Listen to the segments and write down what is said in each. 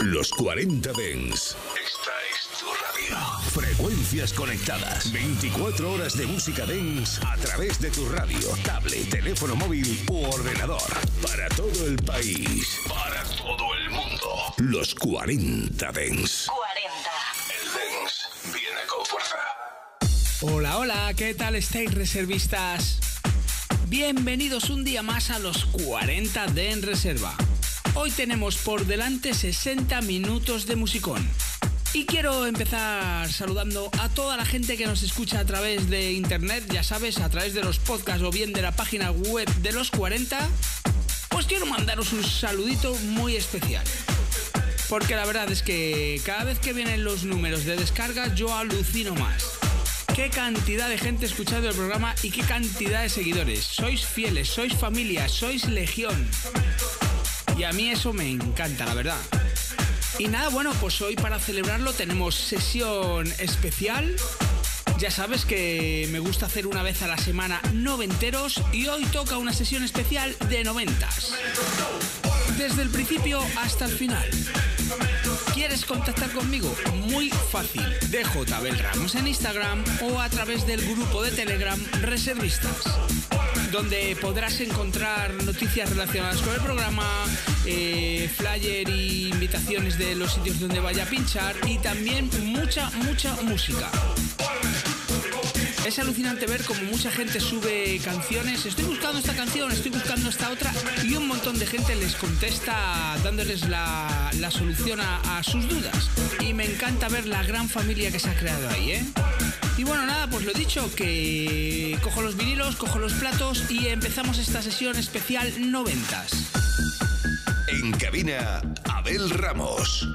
Los 40 Dens. Esta es tu radio. Frecuencias conectadas. 24 horas de música Dens a través de tu radio, tablet, teléfono móvil u ordenador. Para todo el país. Para todo el mundo. Los 40 Dens. 40. El Dens viene con fuerza. Hola, hola, ¿qué tal estáis reservistas? Bienvenidos un día más a los 40 de En Reserva. Hoy tenemos por delante 60 minutos de musicón. Y quiero empezar saludando a toda la gente que nos escucha a través de internet, ya sabes, a través de los podcasts o bien de la página web de los 40. Pues quiero mandaros un saludito muy especial. Porque la verdad es que cada vez que vienen los números de descarga yo alucino más. Qué cantidad de gente escuchando el programa y qué cantidad de seguidores. Sois fieles, sois familia, sois legión. Y a mí eso me encanta, la verdad. Y nada, bueno, pues hoy para celebrarlo tenemos sesión especial. Ya sabes que me gusta hacer una vez a la semana noventeros y hoy toca una sesión especial de noventas. Desde el principio hasta el final. ¿Quieres contactar conmigo? Muy fácil. De Abel Ramos en Instagram o a través del grupo de Telegram Reservistas, donde podrás encontrar noticias relacionadas con el programa, eh, flyer y invitaciones de los sitios donde vaya a pinchar y también mucha, mucha música. Es alucinante ver cómo mucha gente sube canciones, estoy buscando esta canción, estoy buscando esta otra, y un montón de gente les contesta dándoles la, la solución a, a sus dudas. Y me encanta ver la gran familia que se ha creado ahí, ¿eh? Y bueno, nada, pues lo dicho, que cojo los vinilos, cojo los platos y empezamos esta sesión especial noventas. En cabina, Abel Ramos.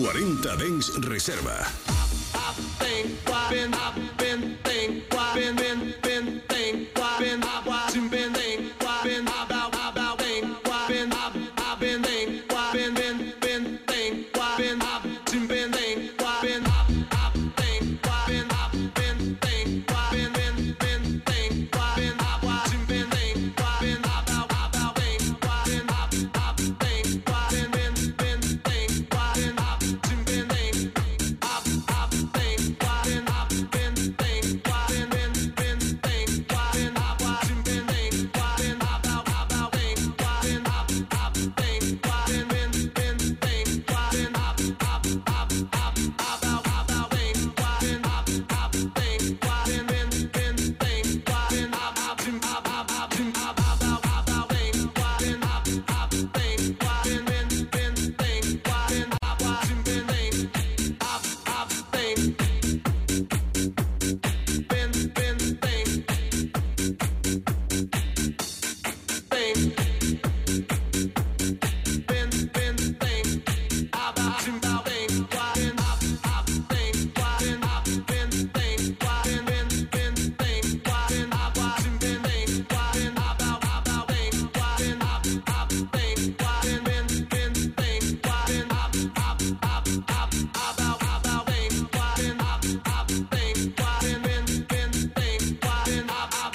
40 Dens Reserva.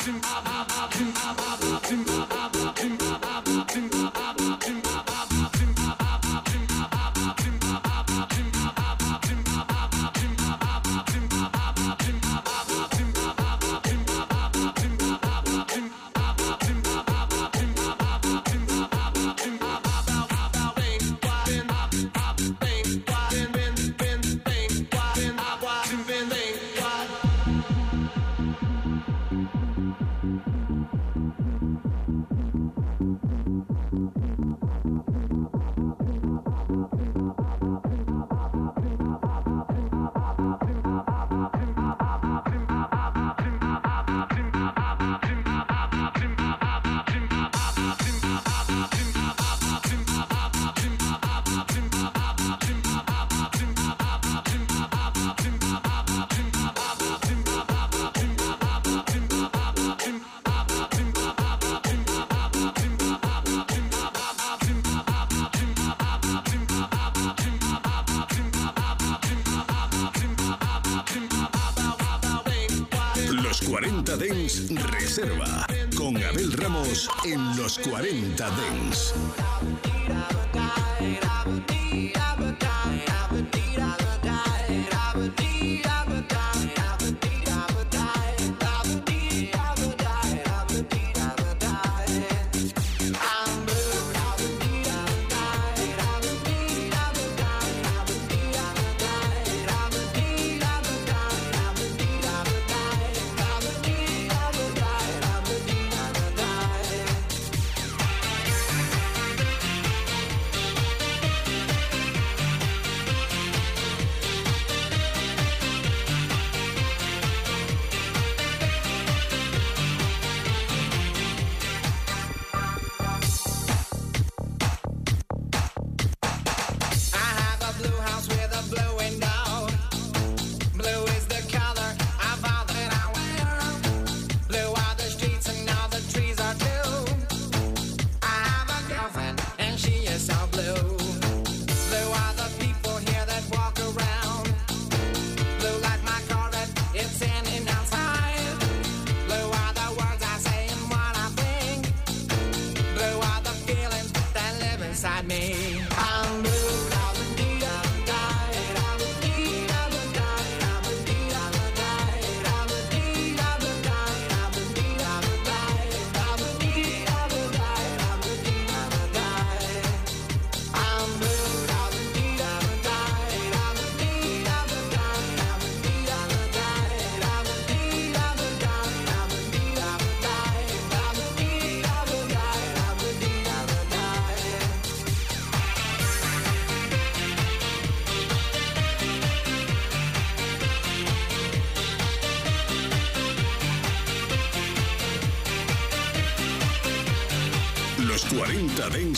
Zimbabwe, Zimbabwe, Zimbabwe, Zimbabwe. Los 40 Dens.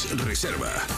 Reserva.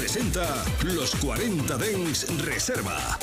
Presenta Los 40 Dens Reserva.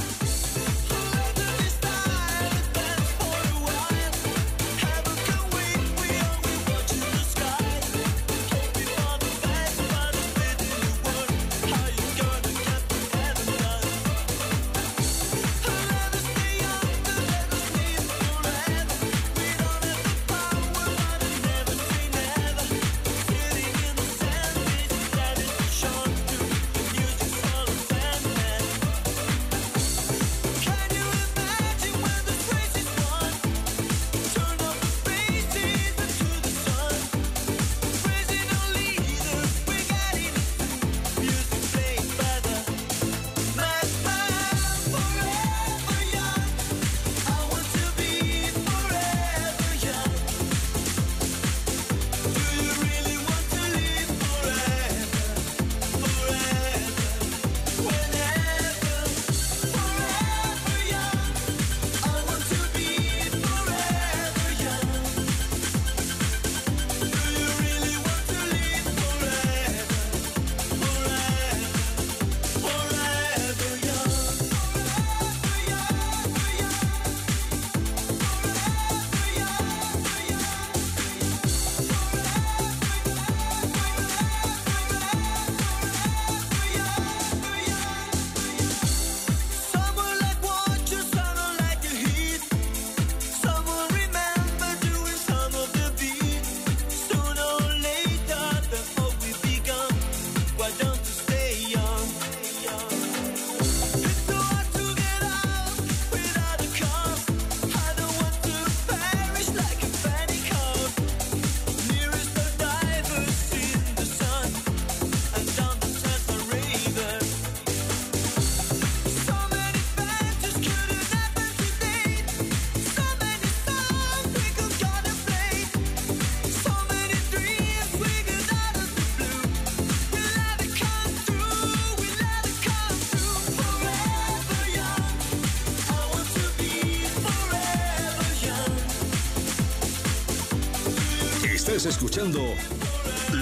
Estás escuchando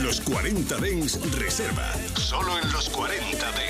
Los 40 Dens Reserva. Solo en los 40 Dens.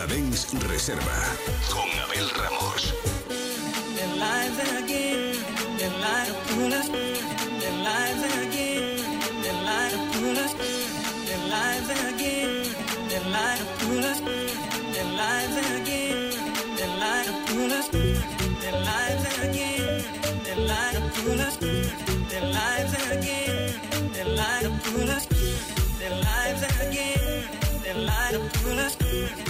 Mercadens Reserva con Abel Ramos. They.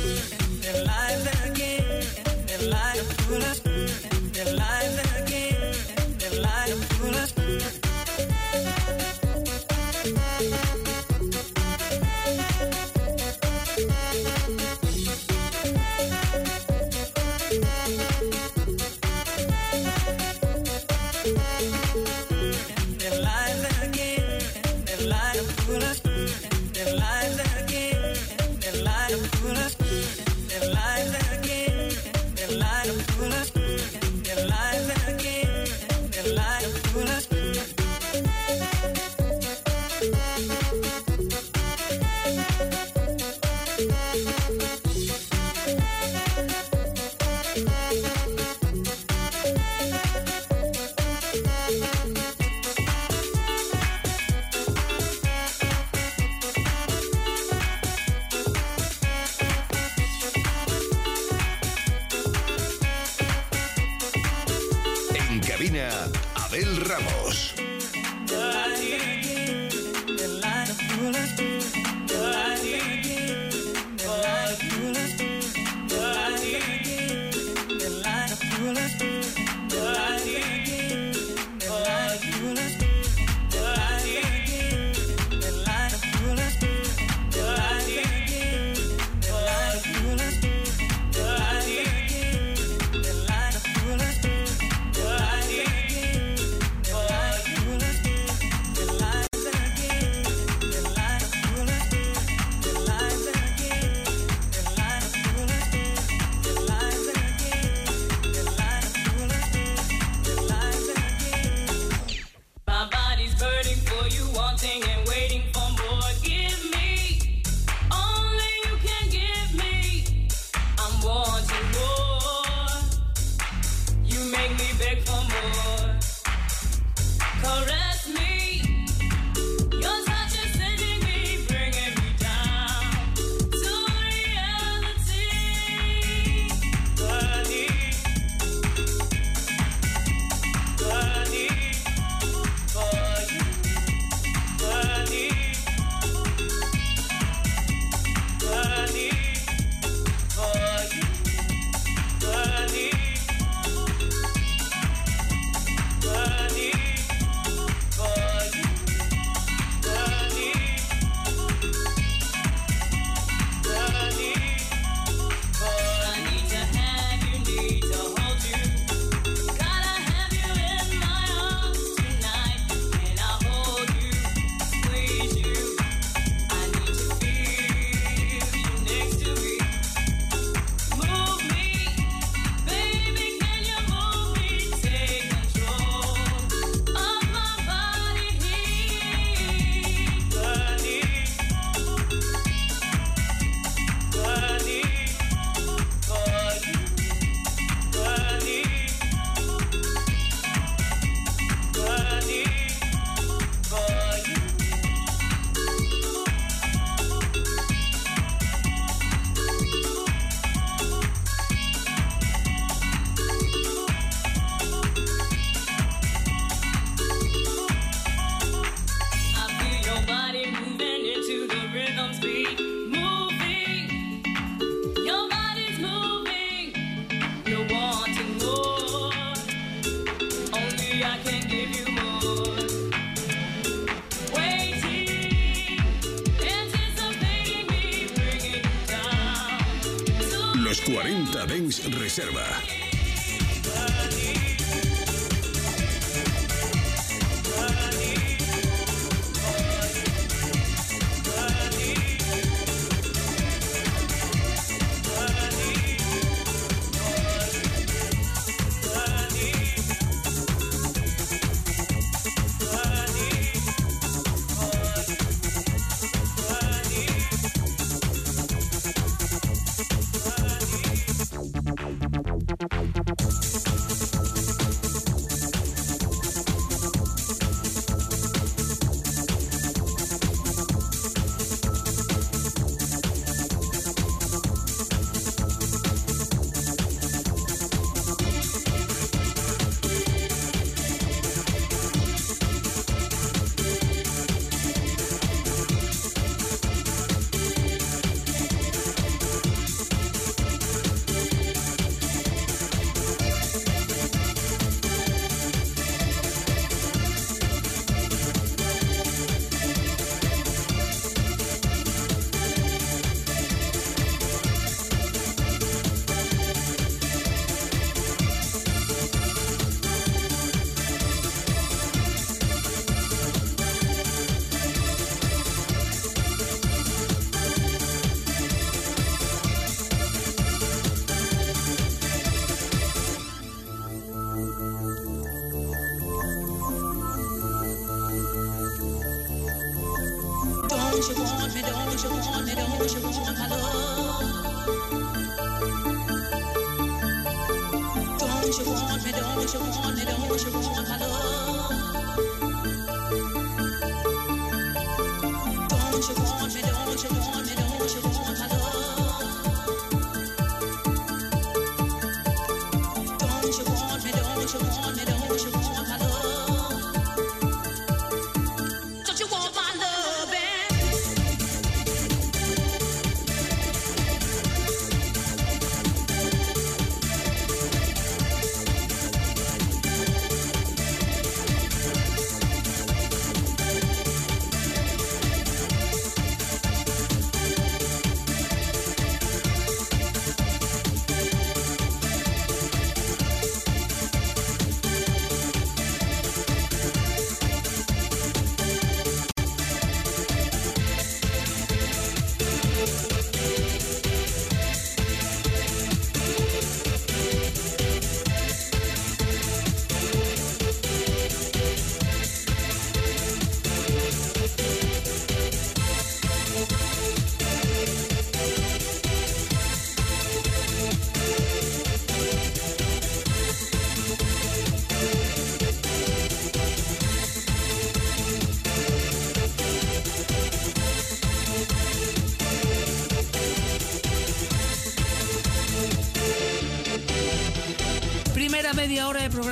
cabina, Abel Ramos.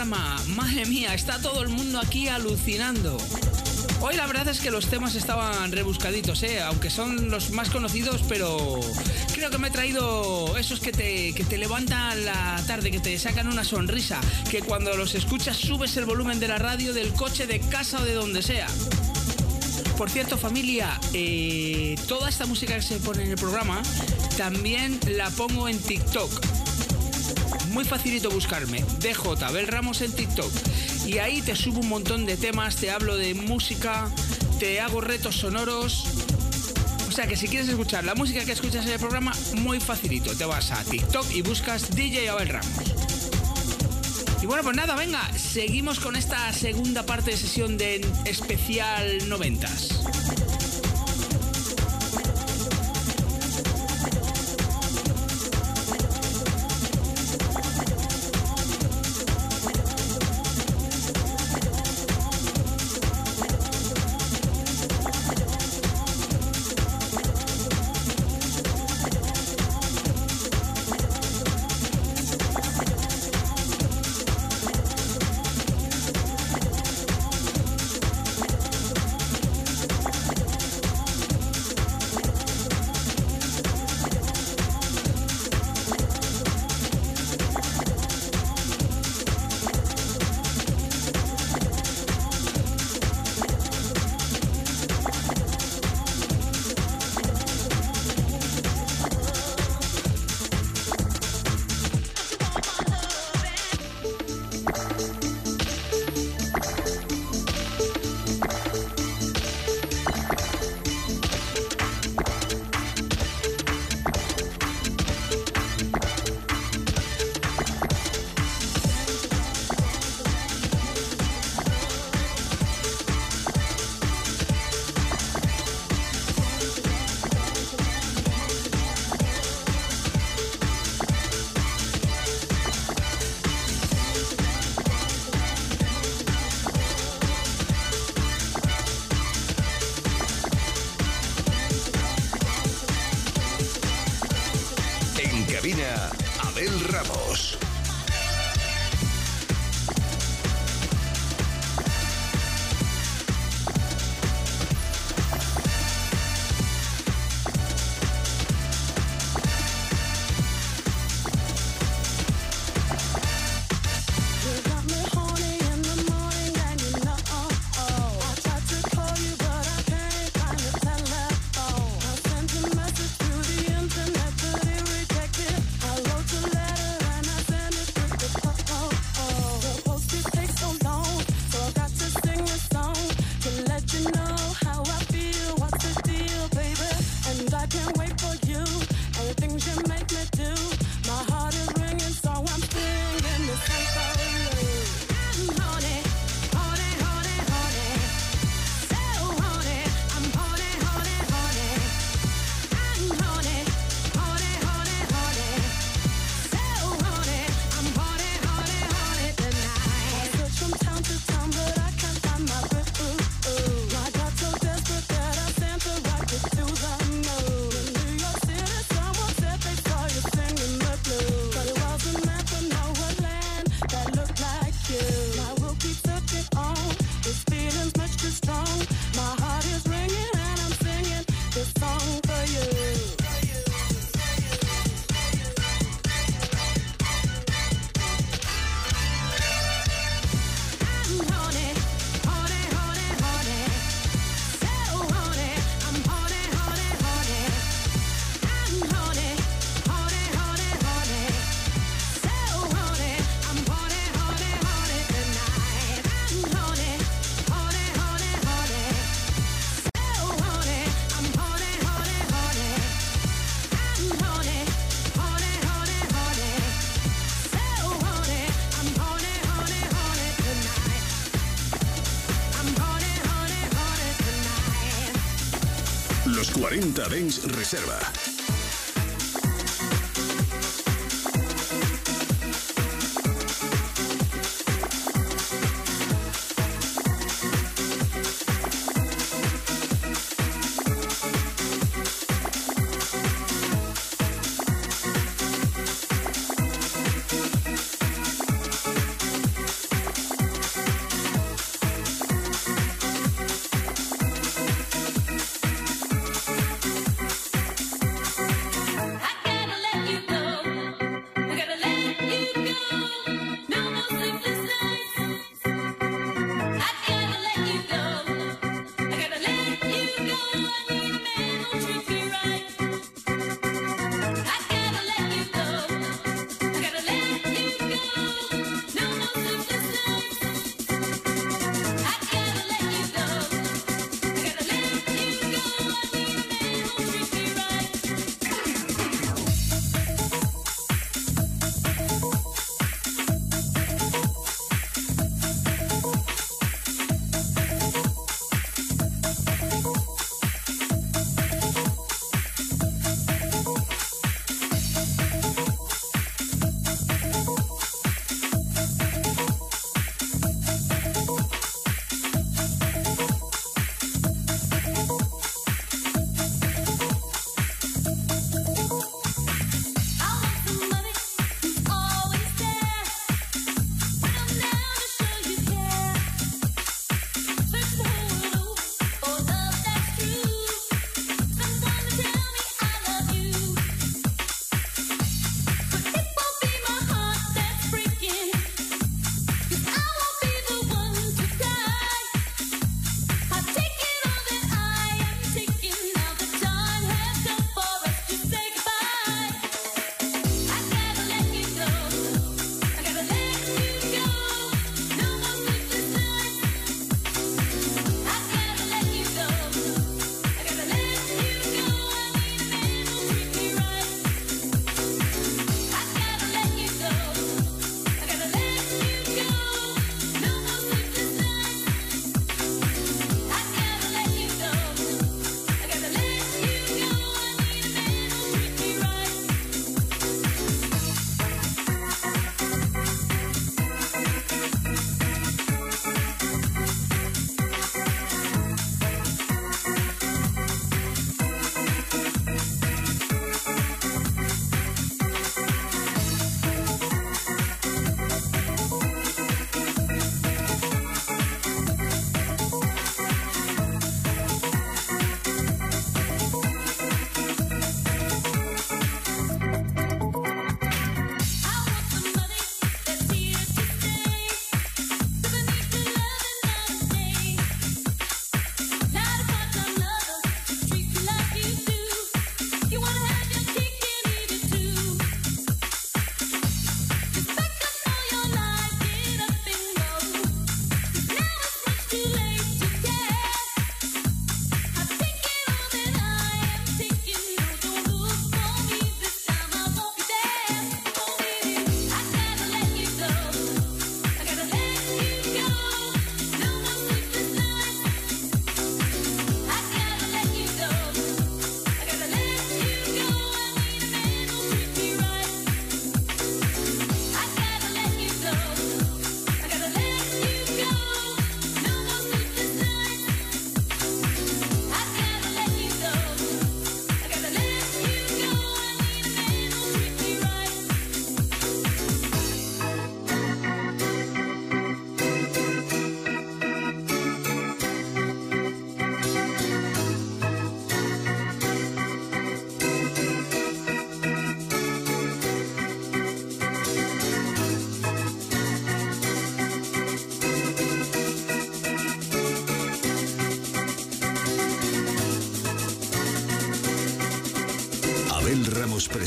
Madre mía, está todo el mundo aquí alucinando. Hoy la verdad es que los temas estaban rebuscaditos, ¿eh? aunque son los más conocidos, pero creo que me he traído esos que te, que te levantan la tarde, que te sacan una sonrisa, que cuando los escuchas subes el volumen de la radio, del coche, de casa o de donde sea. Por cierto, familia, eh, toda esta música que se pone en el programa también la pongo en TikTok. Muy facilito buscarme, DJ Abel Ramos en TikTok. Y ahí te subo un montón de temas, te hablo de música, te hago retos sonoros. O sea que si quieres escuchar la música que escuchas en el programa, muy facilito. Te vas a TikTok y buscas DJ Abel Ramos. Y bueno, pues nada, venga, seguimos con esta segunda parte de sesión de especial noventas. Dance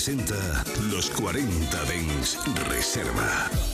presenta Los 40 Dens Reserva.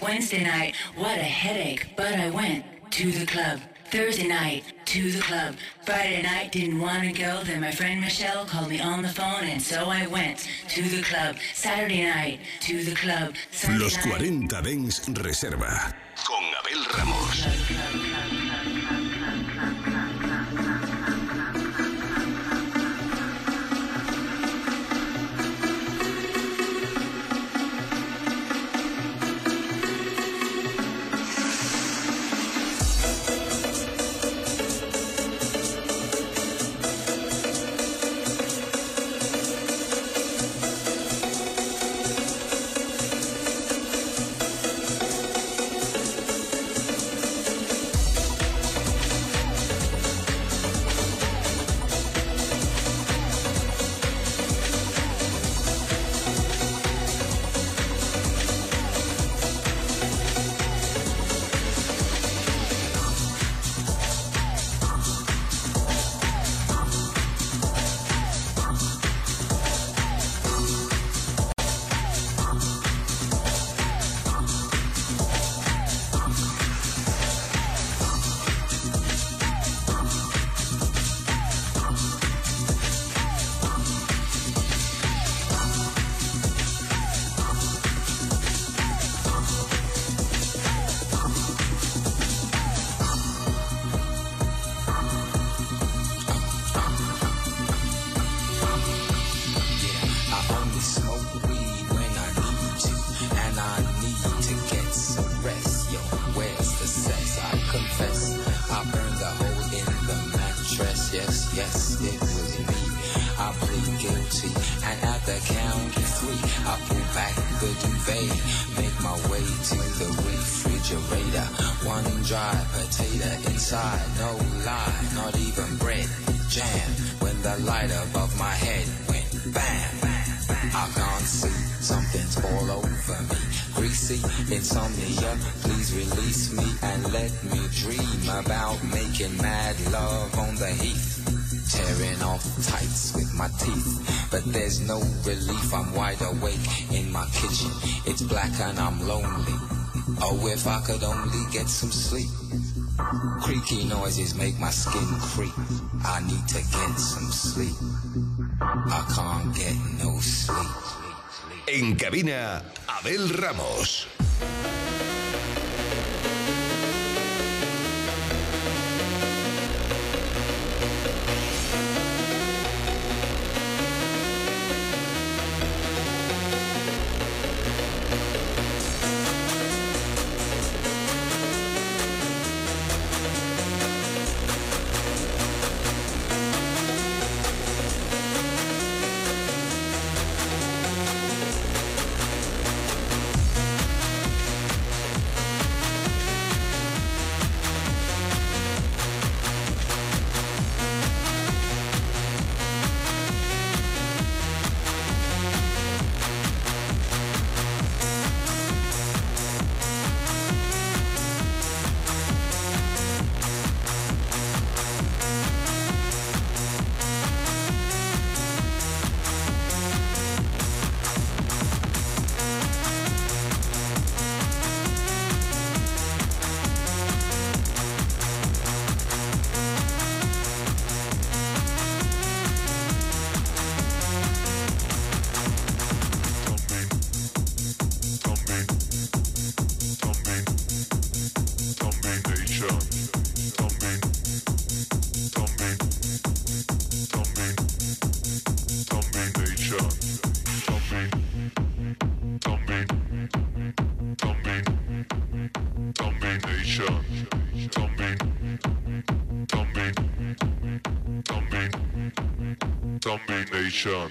Wednesday night, what a headache, but I went to the club. Thursday night, to the club. Friday night, didn't want to go, then my friend Michelle called me on the phone, and so I went to the club. Saturday night, to the club. Sunday Los night, 40 Dens Reserva. Con Abel Ramos. I black and I'm lonely. Oh, if I could only get some sleep. Creaky noises make my skin creep. I need to get some sleep. I can't get no sleep. En cabina, Abel Ramos. Nation.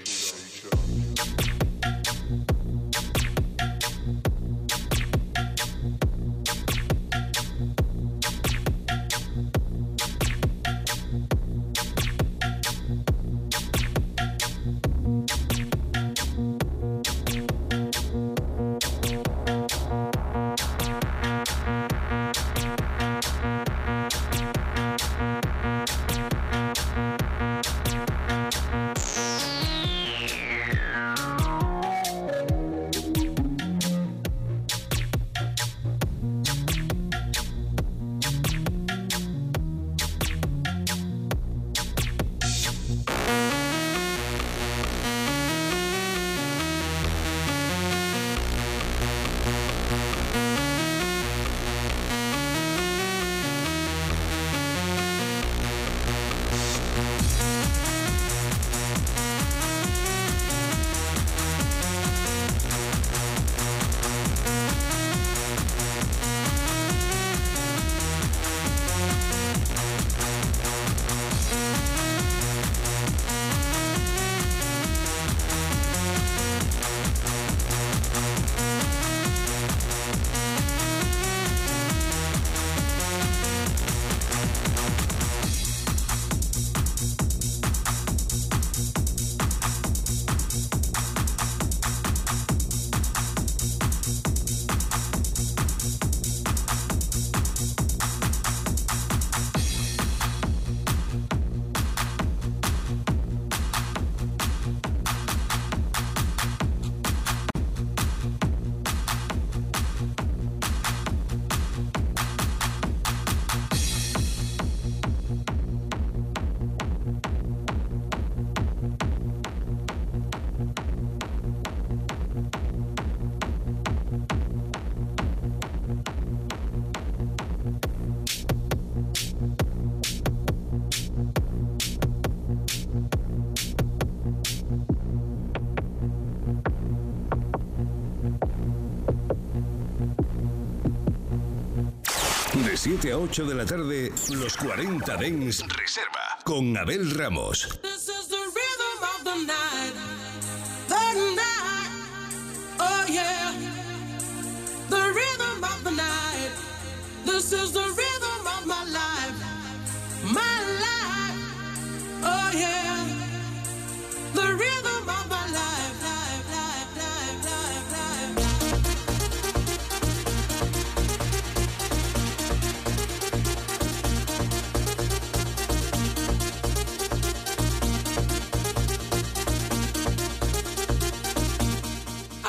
7 a 8 de la tarde, los 40 Dens Reserva con Abel Ramos. The rhythm of my.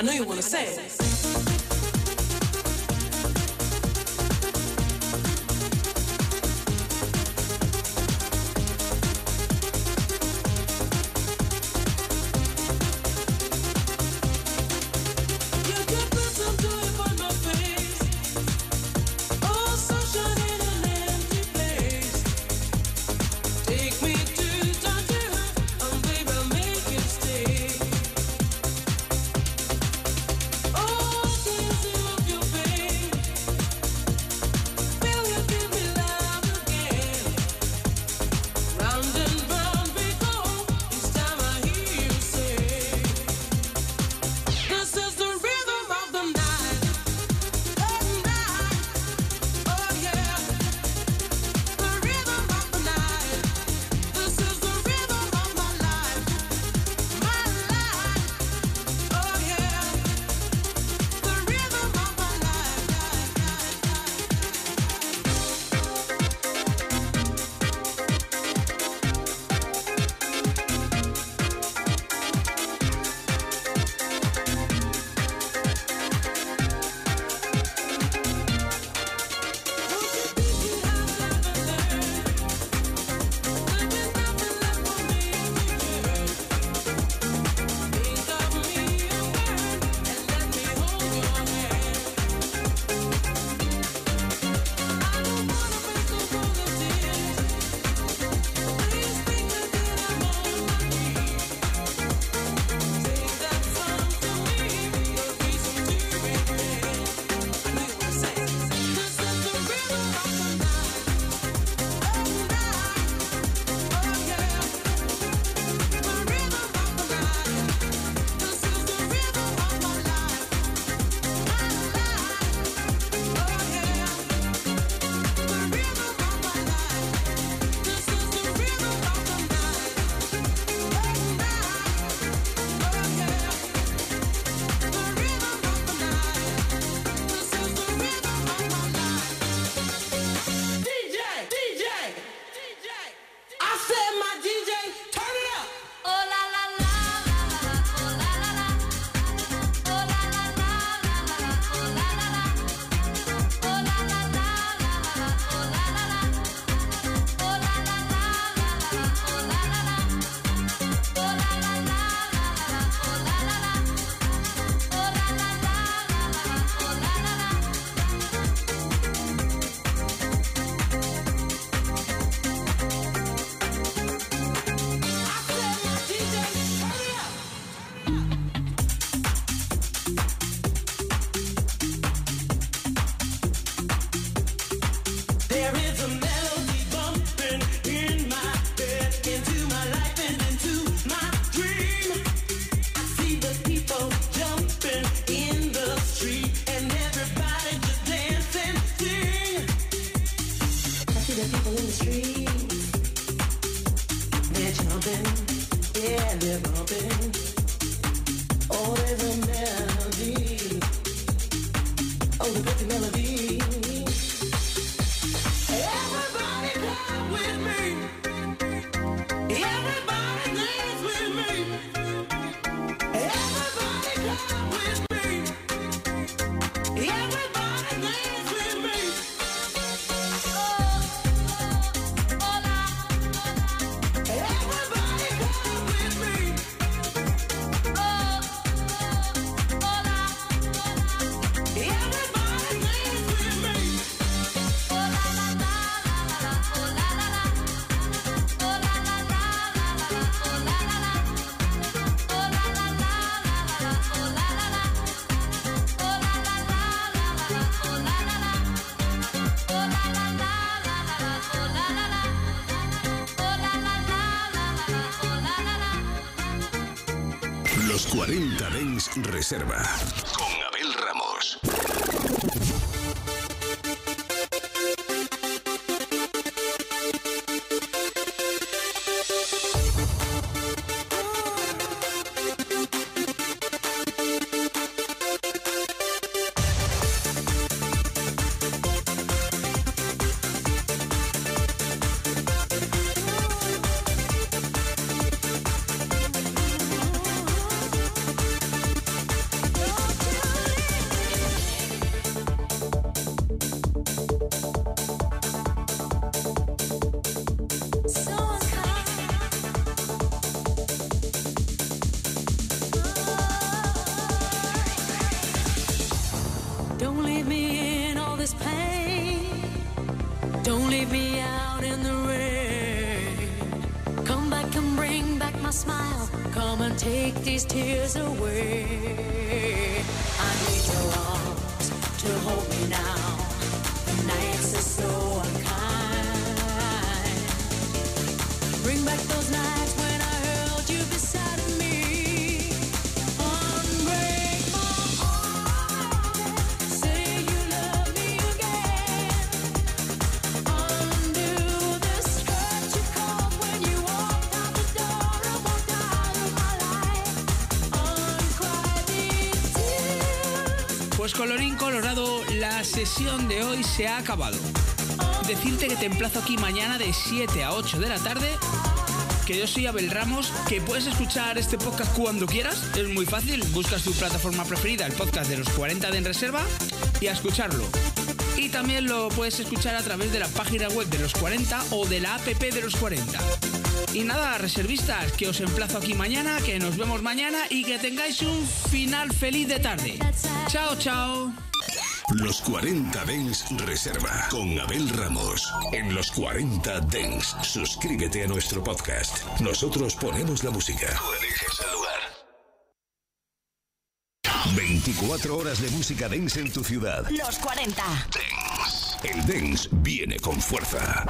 Reserva con Abel Ramos. Sesión de hoy se ha acabado. Decirte que te emplazo aquí mañana de 7 a 8 de la tarde. Que yo soy Abel Ramos, que puedes escuchar este podcast cuando quieras. Es muy fácil, buscas tu plataforma preferida, el podcast de los 40 de En Reserva, y a escucharlo. Y también lo puedes escuchar a través de la página web de los 40 o de la app de los 40. Y nada, reservistas, que os emplazo aquí mañana, que nos vemos mañana y que tengáis un final feliz de tarde. Chao, chao. Los 40 Dens Reserva con Abel Ramos. En los 40 Dens, suscríbete a nuestro podcast. Nosotros ponemos la música. Tú eliges el lugar. 24 horas de música dance en tu ciudad. Los 40. El dance viene con fuerza.